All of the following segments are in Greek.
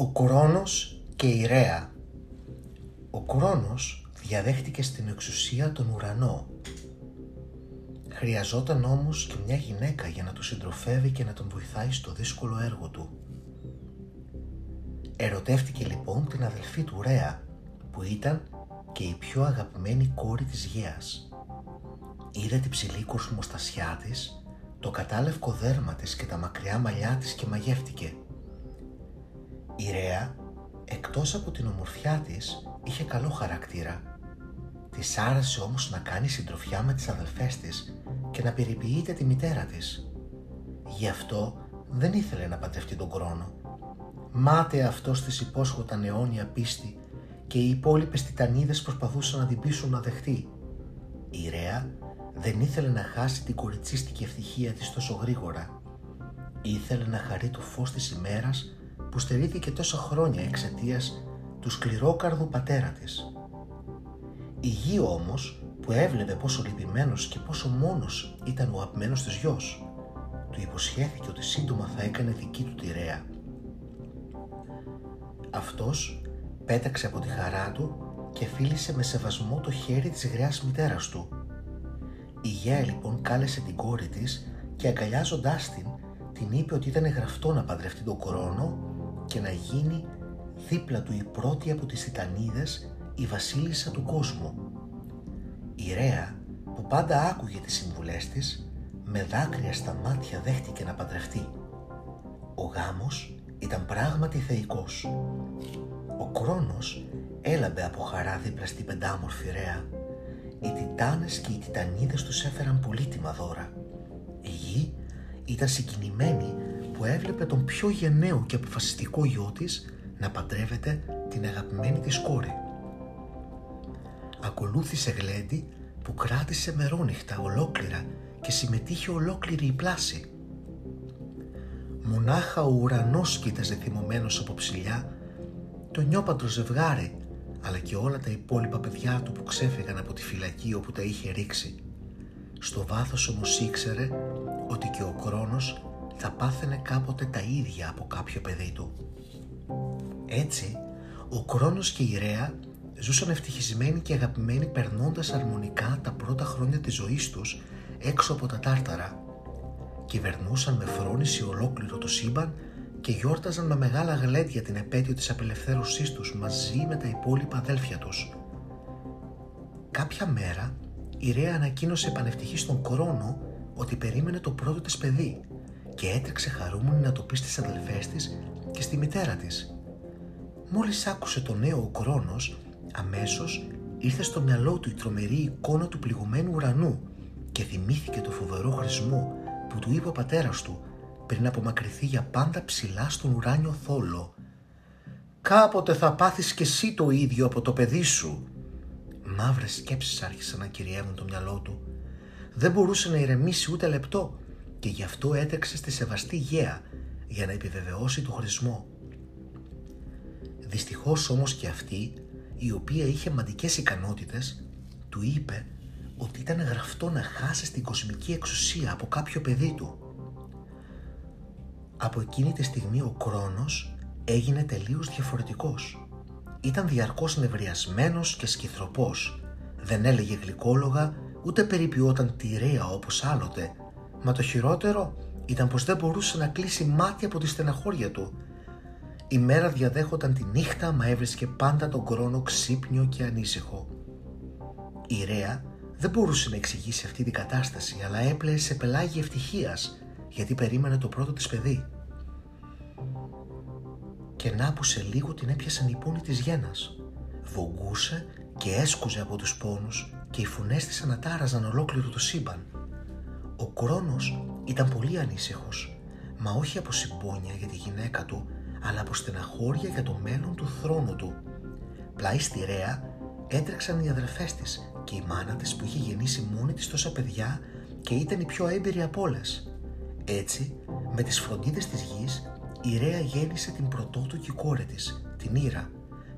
Ο Κρόνος και η Ρέα Ο Κρόνος διαδέχτηκε στην εξουσία τον ουρανό. Χρειαζόταν όμως και μια γυναίκα για να τον συντροφεύει και να τον βοηθάει στο δύσκολο έργο του. Ερωτεύτηκε λοιπόν την αδελφή του Ρέα, που ήταν και η πιο αγαπημένη κόρη της Γέας. Είδε την ψηλή κορσμοστασιά της, το κατάλευκο δέρμα της και τα μακριά μαλλιά της και μαγεύτηκε. Η Ρέα, εκτός από την ομορφιά της, είχε καλό χαρακτήρα. Της άρεσε όμως να κάνει συντροφιά με τις αδελφές της και να περιποιείται τη μητέρα της. Γι' αυτό δεν ήθελε να παντρευτεί τον χρόνο. Μάται αυτός της υπόσχοταν αιώνια πίστη και οι υπόλοιπες τιτανίδες προσπαθούσαν να την πείσουν να δεχτεί. Η Ρέα δεν ήθελε να χάσει την κοριτσίστικη ευτυχία της τόσο γρήγορα. Ήθελε να χαρεί το φως της ημέρας που στερήθηκε τόσα χρόνια εξαιτίας του σκληρόκαρδου πατέρα της. Η γη όμως που έβλεπε πόσο λυπημένος και πόσο μόνος ήταν ο αγαπημένος της γιος, του υποσχέθηκε ότι σύντομα θα έκανε δική του τη Ρέα. Αυτός πέταξε από τη χαρά του και φίλησε με σεβασμό το χέρι της γριάς μητέρας του. Η Γέα λοιπόν κάλεσε την κόρη της και αγκαλιάζοντάς την, την είπε ότι ήταν γραφτό να παντρευτεί τον κορώνο και να γίνει δίπλα του η πρώτη από τις Τιτανίδες η βασίλισσα του κόσμου. Η Ρέα που πάντα άκουγε τις συμβουλές της με δάκρυα στα μάτια δέχτηκε να παντρευτεί. Ο γάμος ήταν πράγματι θεϊκός. Ο Κρόνος έλαμπε από χαρά δίπλα στην πεντάμορφη Ρέα. Οι Τιτάνες και οι Τιτανίδες τους έφεραν πολύτιμα δώρα. Η γη ήταν συγκινημένη που έβλεπε τον πιο γενναίο και αποφασιστικό γιο της να παντρεύεται την αγαπημένη της κόρη. Ακολούθησε γλέντι που κράτησε μερόνυχτα ολόκληρα και συμμετείχε ολόκληρη η πλάση. Μονάχα ο ουρανός κοίταζε θυμωμένος από ψηλιά το νιόπαντρο ζευγάρι αλλά και όλα τα υπόλοιπα παιδιά του που ξέφυγαν από τη φυλακή όπου τα είχε ρίξει. Στο βάθος όμως ήξερε ότι και ο Κρόνος θα πάθαινε κάποτε τα ίδια από κάποιο παιδί του. Έτσι, ο Κρόνος και η Ρέα ζούσαν ευτυχισμένοι και αγαπημένοι περνώντας αρμονικά τα πρώτα χρόνια της ζωής τους έξω από τα τάρταρα. Κυβερνούσαν με φρόνηση ολόκληρο το σύμπαν και γιόρταζαν με μεγάλα γλέντια την επέτειο της απελευθέρωσής τους μαζί με τα υπόλοιπα αδέλφια τους. Κάποια μέρα η Ρέα ανακοίνωσε πανευτυχή στον Κρόνο ότι περίμενε το πρώτο της παιδί και έτρεξε χαρούμενη να το πει στις αδελφές της και στη μητέρα της. Μόλις άκουσε το νέο ο Κρόνος, αμέσως ήρθε στο μυαλό του η τρομερή εικόνα του πληγωμένου ουρανού και θυμήθηκε το φοβερό χρησμό που του είπε ο πατέρας του πριν απομακρυθεί για πάντα ψηλά στον ουράνιο θόλο. «Κάποτε θα πάθεις και εσύ το ίδιο από το παιδί σου». Μαύρες σκέψεις άρχισαν να κυριεύουν το μυαλό του. Δεν μπορούσε να ηρεμήσει ούτε λεπτό και γι' αυτό έτρεξε στη σεβαστή γέα για να επιβεβαιώσει το χρησμό. Δυστυχώς όμως και αυτή, η οποία είχε μαντικές ικανότητες, του είπε ότι ήταν γραφτό να χάσει στην κοσμική εξουσία από κάποιο παιδί του. Από εκείνη τη στιγμή ο Κρόνος έγινε τελείως διαφορετικός. Ήταν διαρκώς νευριασμένος και σκυθροπός. Δεν έλεγε γλυκόλογα, ούτε περιποιόταν τυρέα όπως άλλοτε, Μα το χειρότερο ήταν πως δεν μπορούσε να κλείσει μάτια από τη στεναχώρια του. Η μέρα διαδέχονταν τη νύχτα μα έβρισκε πάντα τον χρόνο ξύπνιο και ανήσυχο. Η Ρέα δεν μπορούσε να εξηγήσει αυτή την κατάσταση αλλά έπλεε σε πελάγι ευτυχίας γιατί περίμενε το πρώτο της παιδί. Και να που σε λίγο την έπιασαν οι πόνοι της γένας. Βογκούσε και έσκουζε από τους πόνους και οι φωνές της ανατάραζαν ολόκληρο το σύμπαν. Ο Κρόνος ήταν πολύ ανήσυχος, μα όχι από συμπόνια για τη γυναίκα του, αλλά από στεναχώρια για το μέλλον του θρόνου του. Πλάι στη Ρέα έτρεξαν οι αδερφές της και η μάνα της που είχε γεννήσει μόνη της τόσα παιδιά και ήταν η πιο έμπειρη από όλες. Έτσι, με τις φροντίδες της γης, η Ρέα γέννησε την πρωτότοκη κόρη της, την Ήρα,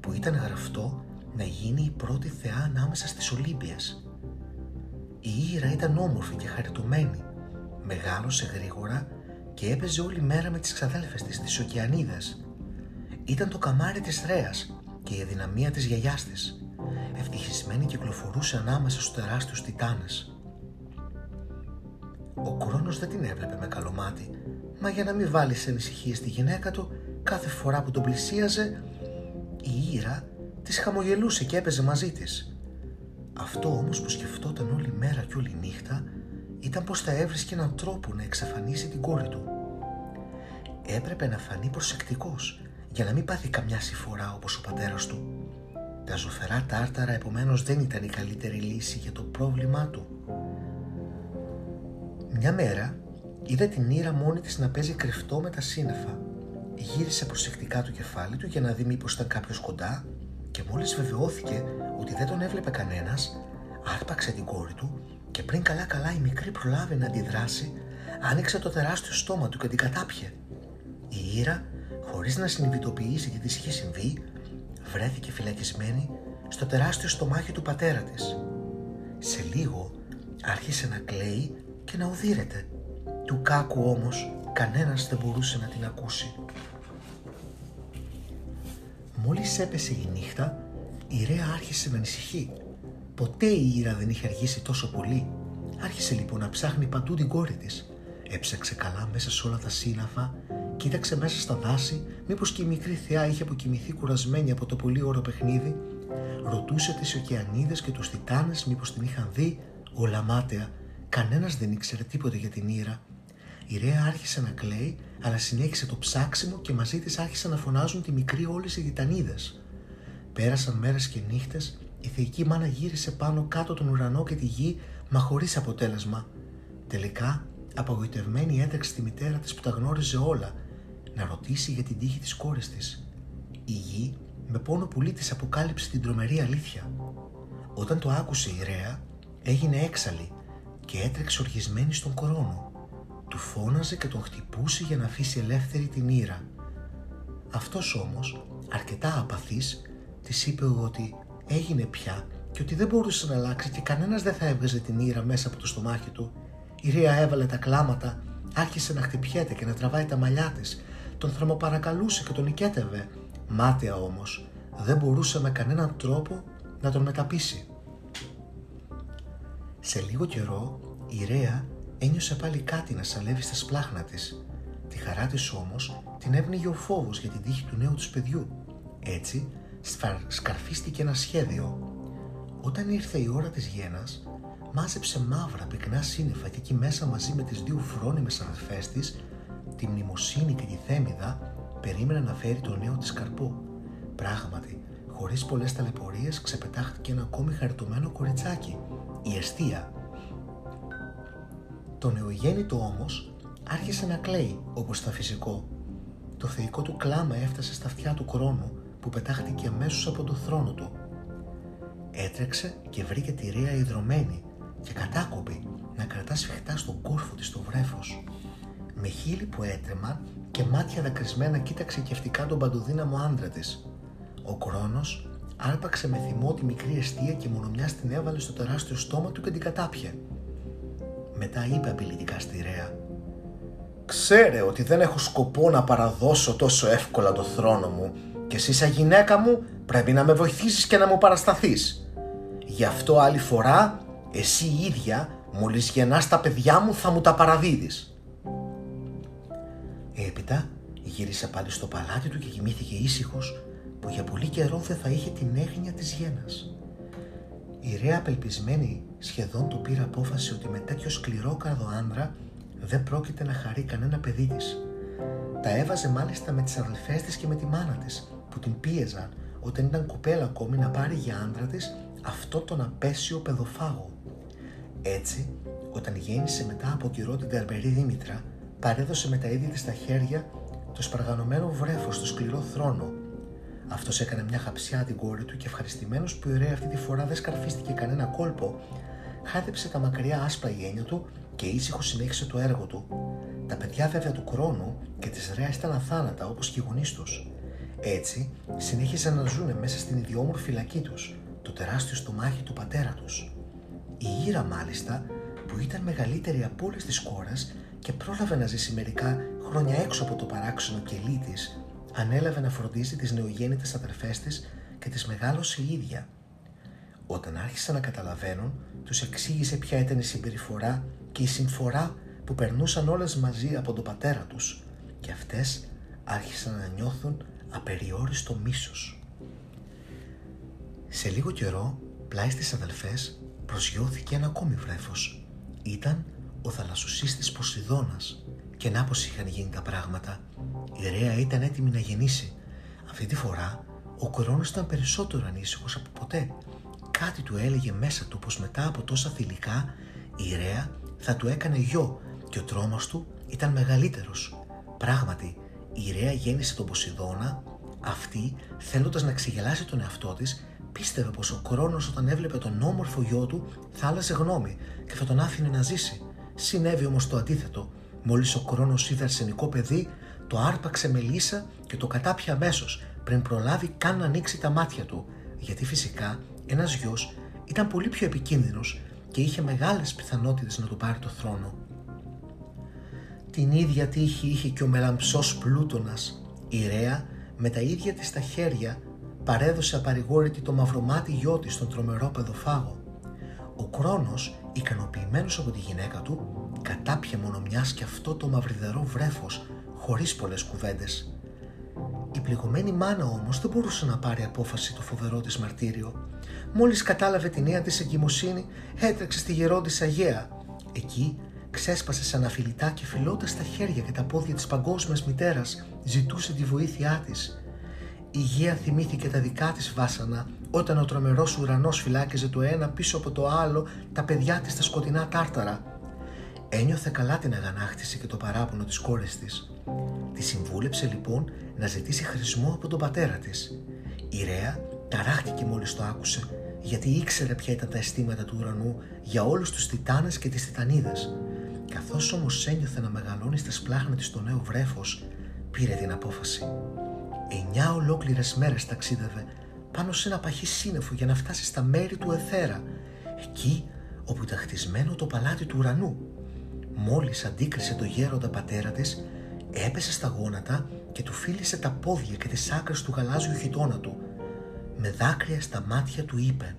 που ήταν γραφτό να γίνει η πρώτη θεά ανάμεσα στις Ολύμπιες. Η Ήρα ήταν όμορφη και χαριτωμένη. Μεγάλωσε γρήγορα και έπαιζε όλη μέρα με τις ξαδέλφες της, τις Οκεανίδες. ήταν το καμάρι της Ρέας και η αδυναμία της γιαγιάς της. Ευτυχισμένη κυκλοφορούσε ανάμεσα στους τεράστιους τιτάνες. Ο Κρόνος δεν την έβλεπε με καλό μάτι, μα για να μην βάλει σε ανησυχίε στη γυναίκα του, κάθε φορά που τον πλησίαζε, η Ήρα της χαμογελούσε και έπαιζε μαζί της. Αυτό όμως που σκεφτόταν όλη μέρα και όλη νύχτα ήταν πως θα έβρισκε έναν τρόπο να εξαφανίσει την κόρη του. Έπρεπε να φανεί προσεκτικός για να μην πάθει καμιά συφορά όπως ο πατέρας του. Τα ζωφερά τάρταρα επομένως δεν ήταν η καλύτερη λύση για το πρόβλημά του. Μια μέρα είδε την Ήρα μόνη της να παίζει κρυφτό με τα σύννεφα. Γύρισε προσεκτικά το κεφάλι του για να δει μήπως ήταν κάποιος κοντά και μόλις βεβαιώθηκε ότι δεν τον έβλεπε κανένας, άρπαξε την κόρη του και πριν καλά καλά η μικρή προλάβει να αντιδράσει, άνοιξε το τεράστιο στόμα του και την κατάπιε. Η Ήρα, χωρίς να συνειδητοποιήσει τι της είχε συμβεί, βρέθηκε φυλακισμένη στο τεράστιο στομάχι του πατέρα της. Σε λίγο άρχισε να κλαίει και να οδύρεται. Του κάκου όμως κανένας δεν μπορούσε να την ακούσει. Μόλις έπεσε η νύχτα, η Ρέα άρχισε να ανησυχεί. Ποτέ η Ήρα δεν είχε αργήσει τόσο πολύ. Άρχισε λοιπόν να ψάχνει παντού την κόρη της. Έψαξε καλά μέσα σε όλα τα σύνναφα, κοίταξε μέσα στα δάση, μήπως και η μικρή θεά είχε αποκοιμηθεί κουρασμένη από το πολύ όρο παιχνίδι. Ρωτούσε τις ωκεανίδες και τους τιτάνες μήπως την είχαν δει, όλα μάταια. Κανένας δεν ήξερε τίποτα για την Ήρα. Η Ρέα άρχισε να κλαίει, αλλά συνέχισε το ψάξιμο και μαζί της άρχισαν να φωνάζουν τη μικρή όλες οι τιτανίδες. Πέρασαν μέρες και νύχτες, η θεϊκή μάνα γύρισε πάνω κάτω τον ουρανό και τη γη, μα χωρίς αποτέλεσμα. Τελικά, απογοητευμένη έτρεξε τη μητέρα της που τα γνώριζε όλα, να ρωτήσει για την τύχη της κόρης της. Η γη, με πόνο πουλί της αποκάλυψε την τρομερή αλήθεια. Όταν το άκουσε η Ρέα, έγινε έξαλλη και έτρεξε οργισμένη στον κορώνο. Του φώναζε και τον χτυπούσε για να αφήσει ελεύθερη την ήρα. Αυτός όμως, αρκετά απαθής, της είπε ότι έγινε πια και ότι δεν μπορούσε να αλλάξει και κανένας δεν θα έβγαζε την ήρα μέσα από το στομάχι του. Η Ρία έβαλε τα κλάματα, άρχισε να χτυπιέται και να τραβάει τα μαλλιά της. Τον θερμοπαρακαλούσε και τον νικέτευε. Μάταια όμως, δεν μπορούσε με κανέναν τρόπο να τον μεταπίσει. Σε λίγο καιρό η Ρέα ένιωσε πάλι κάτι να σαλεύει στα σπλάχνα της. Τη χαρά της όμως την έπνιγε ο φόβος για την τύχη του νέου της παιδιού. Έτσι σκαρφίστηκε ένα σχέδιο. Όταν ήρθε η ώρα της γένας, μάζεψε μαύρα πυκνά σύννεφα και εκεί μέσα μαζί με τις δύο φρόνιμες αδερφές της, τη μνημοσύνη και τη θέμιδα, περίμενε να φέρει το νέο της καρπό. Πράγματι, χωρίς πολλές ταλαιπωρίες ξεπετάχτηκε ένα ακόμη χαριτωμένο κοριτσάκι, η Εστία. Το νεογέννητο όμως άρχισε να κλαίει όπως ήταν φυσικό. Το θεϊκό του κλάμα έφτασε στα αυτιά του χρόνου που πετάχτηκε αμέσως από το θρόνο του. Έτρεξε και βρήκε τη Ρία ιδρωμένη και κατάκοπη να κρατά σφιχτά στον κόρφο της το βρέφος. Με χείλη που έτρεμα και μάτια δακρυσμένα κοίταξε κεφτικά τον παντοδύναμο άντρα της. Ο Κρόνος άρπαξε με θυμό τη μικρή αιστεία και μονομιά την έβαλε στο τεράστιο στόμα του και την κατάπιε. Μετά είπε απειλητικά στη Ρέα «Ξέρε ότι δεν έχω σκοπό να παραδώσω τόσο εύκολα το θρόνο μου και εσύ σαν γυναίκα μου πρέπει να με βοηθήσεις και να μου παρασταθείς. Γι' αυτό άλλη φορά εσύ η ίδια μόλις γεννάς τα παιδιά μου θα μου τα παραδίδεις». Έπειτα γύρισε πάλι στο παλάτι του και κοιμήθηκε ήσυχος που για πολύ καιρό δεν θα είχε την έγνοια της γένας. Η Ρέα απελπισμένη σχεδόν του πήρε απόφαση ότι με τέτοιο σκληρό άντρα δεν πρόκειται να χαρεί κανένα παιδί της. Τα έβαζε μάλιστα με τις αδελφές της και με τη μάνα της που την πίεζαν όταν ήταν κοπέλα ακόμη να πάρει για άντρα της αυτό τον απέσιο παιδοφάγο. Έτσι, όταν γέννησε μετά από καιρό την καρπερή Δήμητρα, παρέδωσε με τα ίδια της στα χέρια το σπαργανωμένο βρέφος στο σκληρό θρόνο αυτός έκανε μια χαψιά την κόρη του και ευχαριστημένος που η ωραία αυτή τη φορά δεν σκαρφίστηκε κανένα κόλπο, χάδεψε τα μακριά άσπρα γένια του και ήσυχο συνέχισε το έργο του. Τα παιδιά βέβαια του χρόνου και της Ρέας ήταν αθάνατα όπως και οι γονείς τους. Έτσι συνέχιζαν να ζουν μέσα στην ιδιόμορφη φυλακή τους, το τεράστιο στομάχι του πατέρα τους. Η Ήρα μάλιστα, που ήταν μεγαλύτερη από όλες τις κόρες και πρόλαβε να ζήσει μερικά χρόνια έξω από το παράξενο κελί της, ανέλαβε να φροντίζει τις νεογέννητες αδερφές της και τις μεγάλωσε η ίδια. Όταν άρχισαν να καταλαβαίνουν, τους εξήγησε ποια ήταν η συμπεριφορά και η συμφορά που περνούσαν όλες μαζί από τον πατέρα τους και αυτές άρχισαν να νιώθουν απεριόριστο μίσος. Σε λίγο καιρό, πλάι στις αδελφές, προσγειώθηκε ένα ακόμη βρέφος. Ήταν ο θαλασσοσύστης Ποσειδώνας και να πως είχαν γίνει τα πράγματα. Η Ρέα ήταν έτοιμη να γεννήσει. Αυτή τη φορά ο Κρόνος ήταν περισσότερο ανήσυχος από ποτέ. Κάτι του έλεγε μέσα του πως μετά από τόσα θηλυκά η Ρέα θα του έκανε γιο και ο τρόμος του ήταν μεγαλύτερος. Πράγματι, η Ρέα γέννησε τον Ποσειδώνα, αυτή θέλοντας να ξεγελάσει τον εαυτό της πίστευε πως ο Κρόνος όταν έβλεπε τον όμορφο γιο του θα άλλαζε γνώμη και θα τον άφηνε να ζήσει. Συνέβη όμως το αντίθετο. Μόλις ο Κρόνος είδε αρσενικό παιδί, το άρπαξε με λύσα και το κατάπια αμέσως πριν προλάβει καν να ανοίξει τα μάτια του, γιατί φυσικά ένας γιος ήταν πολύ πιο επικίνδυνος και είχε μεγάλες πιθανότητες να του πάρει το θρόνο. Την ίδια τύχη είχε και ο μελαμψός Πλούτονας. Η Ρέα με τα ίδια της τα χέρια παρέδωσε απαρηγόρητη το μαυρομάτι γιο της στον τρομερό παιδοφάγο. Ο Κρόνος, ικανοποιημένος από τη γυναίκα του, κατάπιε μόνο μιας και αυτό το μαυριδερό βρέφος, χωρίς πολλές κουβέντες. Η πληγωμένη μάνα όμως δεν μπορούσε να πάρει απόφαση το φοβερό της μαρτύριο. Μόλις κατάλαβε την νέα της εγκυμοσύνη, έτρεξε στη γερόντισσα Αγία. Εκεί ξέσπασε σαν αφιλητά και φιλώντας τα χέρια και τα πόδια της παγκόσμιας μητέρας, ζητούσε τη βοήθειά της. Η Γεία θυμήθηκε τα δικά της βάσανα όταν ο τρομερός ουρανός φυλάκιζε το ένα πίσω από το άλλο τα παιδιά της στα σκοτεινά τάρταρα. Ένιωθε καλά την αγανάκτηση και το παράπονο της κόρης της. Τη συμβούλεψε λοιπόν να ζητήσει χρησμό από τον πατέρα της. Η Ρέα ταράχτηκε μόλις το άκουσε γιατί ήξερε ποια ήταν τα αισθήματα του ουρανού για όλους τους τιτάνες και τις τιτανίδες. Καθώς όμως ένιωθε να μεγαλώνει στα σπλάχνα της το νέο βρέφος, πήρε την απόφαση. Εννιά ολόκληρες μέρες ταξίδευε πάνω σε ένα παχύ σύννεφο για να φτάσει στα μέρη του Εθέρα, εκεί όπου ήταν χτισμένο το παλάτι του ουρανού. Μόλις αντίκρισε το γέροντα πατέρα της, έπεσε στα γόνατα και του φίλησε τα πόδια και τις άκρες του γαλάζιου χιτώνα του. Με δάκρυα στα μάτια του είπε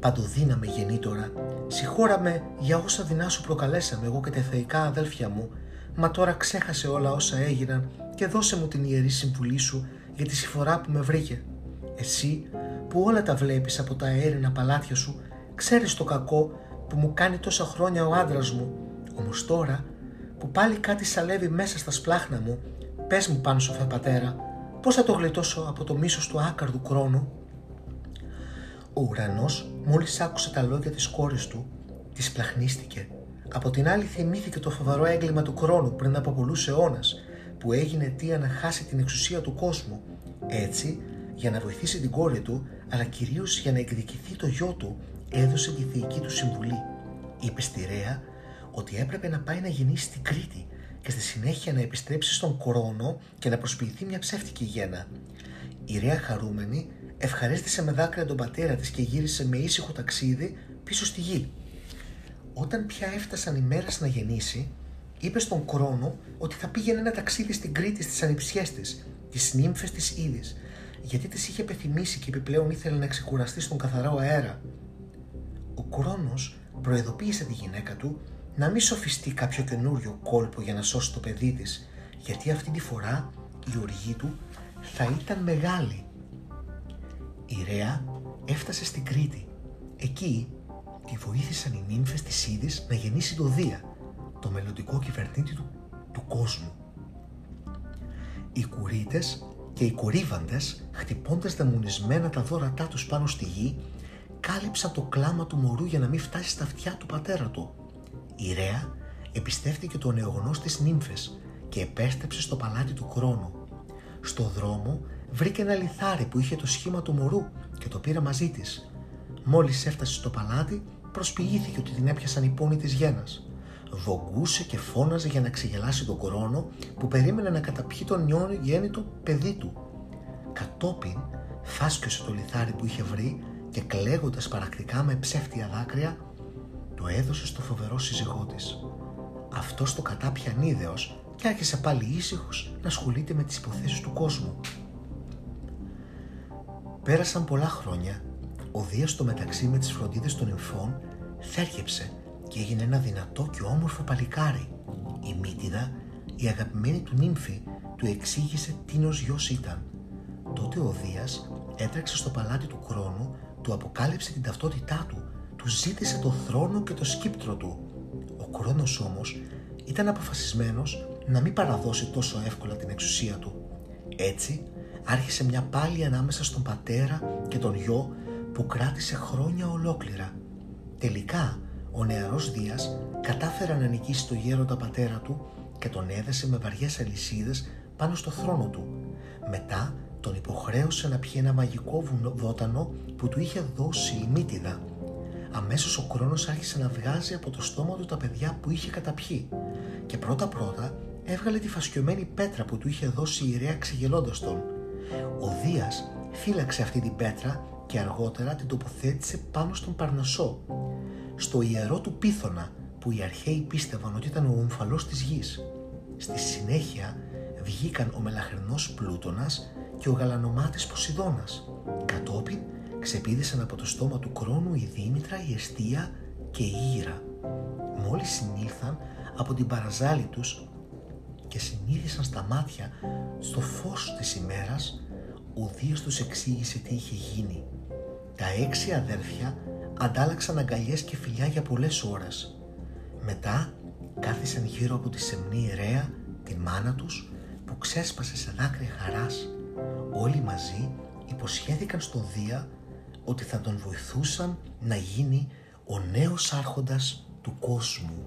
«Παντοδύναμε γεννήτορα, συγχώραμε για όσα δεινά σου προκαλέσαμε εγώ και τα θεϊκά αδέλφια μου, μα τώρα ξέχασε όλα όσα έγιναν και δώσε μου την ιερή συμβουλή σου για τη συμφορά που με βρήκε. Εσύ που όλα τα βλέπεις από τα αέρινα παλάτια σου, ξέρεις το κακό που μου κάνει τόσα χρόνια ο άντρας μου, όμως τώρα που πάλι κάτι σαλεύει μέσα στα σπλάχνα μου, πες μου πάνω σοφέ πατέρα, πώς θα το γλιτώσω από το μίσος του άκαρδου κρόνου; Ο ουρανός μόλις άκουσε τα λόγια της κόρης του, της πλαχνίστηκε. Από την άλλη θυμήθηκε το φοβερό έγκλημα του κρόνου πριν από πολλούς αιώνας, που έγινε αιτία να χάσει την εξουσία του κόσμου. Έτσι, για να βοηθήσει την κόρη του, αλλά κυρίως για να εκδικηθεί το γιο του, έδωσε τη θεϊκή του συμβουλή. Είπε στη Ρέα ότι έπρεπε να πάει να γεννήσει στην Κρήτη και στη συνέχεια να επιστρέψει στον Κρόνο και να προσποιηθεί μια ψεύτικη γέννα. Η Ρέα χαρούμενη ευχαρίστησε με δάκρυα τον πατέρα της και γύρισε με ήσυχο ταξίδι πίσω στη γη. Όταν πια έφτασαν οι μέρες να γεννήσει, είπε στον Κρόνο ότι θα πήγαινε ένα ταξίδι στην Κρήτη στις ανιψιές της, τις νύμφες της Ήδης, γιατί τις είχε πεθυμίσει και επιπλέον ήθελε να ξεκουραστεί στον καθαρό αέρα. Ο Κρόνος προειδοποίησε τη γυναίκα του να μην σοφιστεί κάποιο καινούριο κόλπο για να σώσει το παιδί της, γιατί αυτή τη φορά η οργή του θα ήταν μεγάλη. Η Ρέα έφτασε στην Κρήτη. Εκεί τη βοήθησαν οι νύμφες της Ήδης να γεννήσει το Δία, το μελλοντικό κυβερνήτη του, του κόσμου. Οι κουρίτες και οι κορύβαντες, χτυπώντας δαιμονισμένα τα δώρατά τους πάνω στη γη, κάλυψαν το κλάμα του μωρού για να μην φτάσει στα αυτιά του πατέρα του. Η Ρέα εμπιστεύτηκε το νεογνώς της νύμφες και επέστρεψε στο παλάτι του Κρόνου. Στο δρόμο βρήκε ένα λιθάρι που είχε το σχήμα του μωρού και το πήρε μαζί της. Μόλις έφτασε στο παλάτι, προσποιήθηκε ότι την έπιασαν οι πόνοι της γένας. Βογκούσε και φώναζε για να ξεγελάσει τον Κρόνο που περίμενε να καταπιεί τον γέννητο παιδί του. Κατόπιν φάσκωσε το λιθάρι που είχε βρει και κλαίγοντας παρακτικά με ψεύτια δάκρυα το έδωσε στο φοβερό σύζυγό της. Αυτός το κατάπιαν είδεος και άρχισε πάλι ήσυχος να ασχολείται με τις υποθέσεις του κόσμου. Πέρασαν πολλά χρόνια, ο Δίας στο μεταξύ με τις φροντίδες των νυμφών θέρκεψε και έγινε ένα δυνατό και όμορφο παλικάρι. Η Μύτιδα, η αγαπημένη του νύμφη, του εξήγησε τίνος γιος ήταν. Τότε ο Δίας έτρεξε στο παλάτι του Κρόνου, του αποκάλυψε την ταυτότητά του, του ζήτησε το θρόνο και το σκύπτρο του. Ο Κρόνος όμως ήταν αποφασισμένος να μην παραδώσει τόσο εύκολα την εξουσία του. Έτσι άρχισε μια πάλι ανάμεσα στον πατέρα και τον γιο που κράτησε χρόνια ολόκληρα. Τελικά ο νεαρός Δίας κατάφερε να νικήσει το γέροντα πατέρα του και τον έδεσε με βαριές αλυσίδες πάνω στο θρόνο του. Μετά τον υποχρέωσε να πιει ένα μαγικό βότανο που του είχε δώσει η Μύτιδα. Αμέσως ο Κρόνος άρχισε να βγάζει από το στόμα του τα παιδιά που είχε καταπιεί και πρώτα πρώτα έβγαλε τη φασκιωμένη πέτρα που του είχε δώσει η ιερέα ξεγελώντας τον. Ο Δίας φύλαξε αυτή την πέτρα και αργότερα την τοποθέτησε πάνω στον Παρνασσό, στο ιερό του Πίθωνα που οι αρχαίοι πίστευαν ότι ήταν ο ομφαλός της γης. Στη συνέχεια βγήκαν ο μελαχρινός Πλούτονας και ο γαλανομάτης Ποσειδώνας. Κατόπιν ξεπίδησαν από το στόμα του Κρόνου η Δήμητρα, η Εστία και η Ήρα. Μόλις συνήλθαν από την παραζάλη τους και συνείδησαν στα μάτια στο φως της ημέρας, ο Δίας τους εξήγησε τι είχε γίνει. Τα έξι αδέρφια αντάλλαξαν αγκαλιές και φιλιά για πολλές ώρες. Μετά κάθισαν γύρω από τη σεμνή ιερέα, τη μάνα τους, που ξέσπασε σε δάκρυα χαράς. Όλοι μαζί υποσχέθηκαν στον Δία ότι θα τον βοηθούσαν να γίνει ο νέος άρχοντας του κόσμου.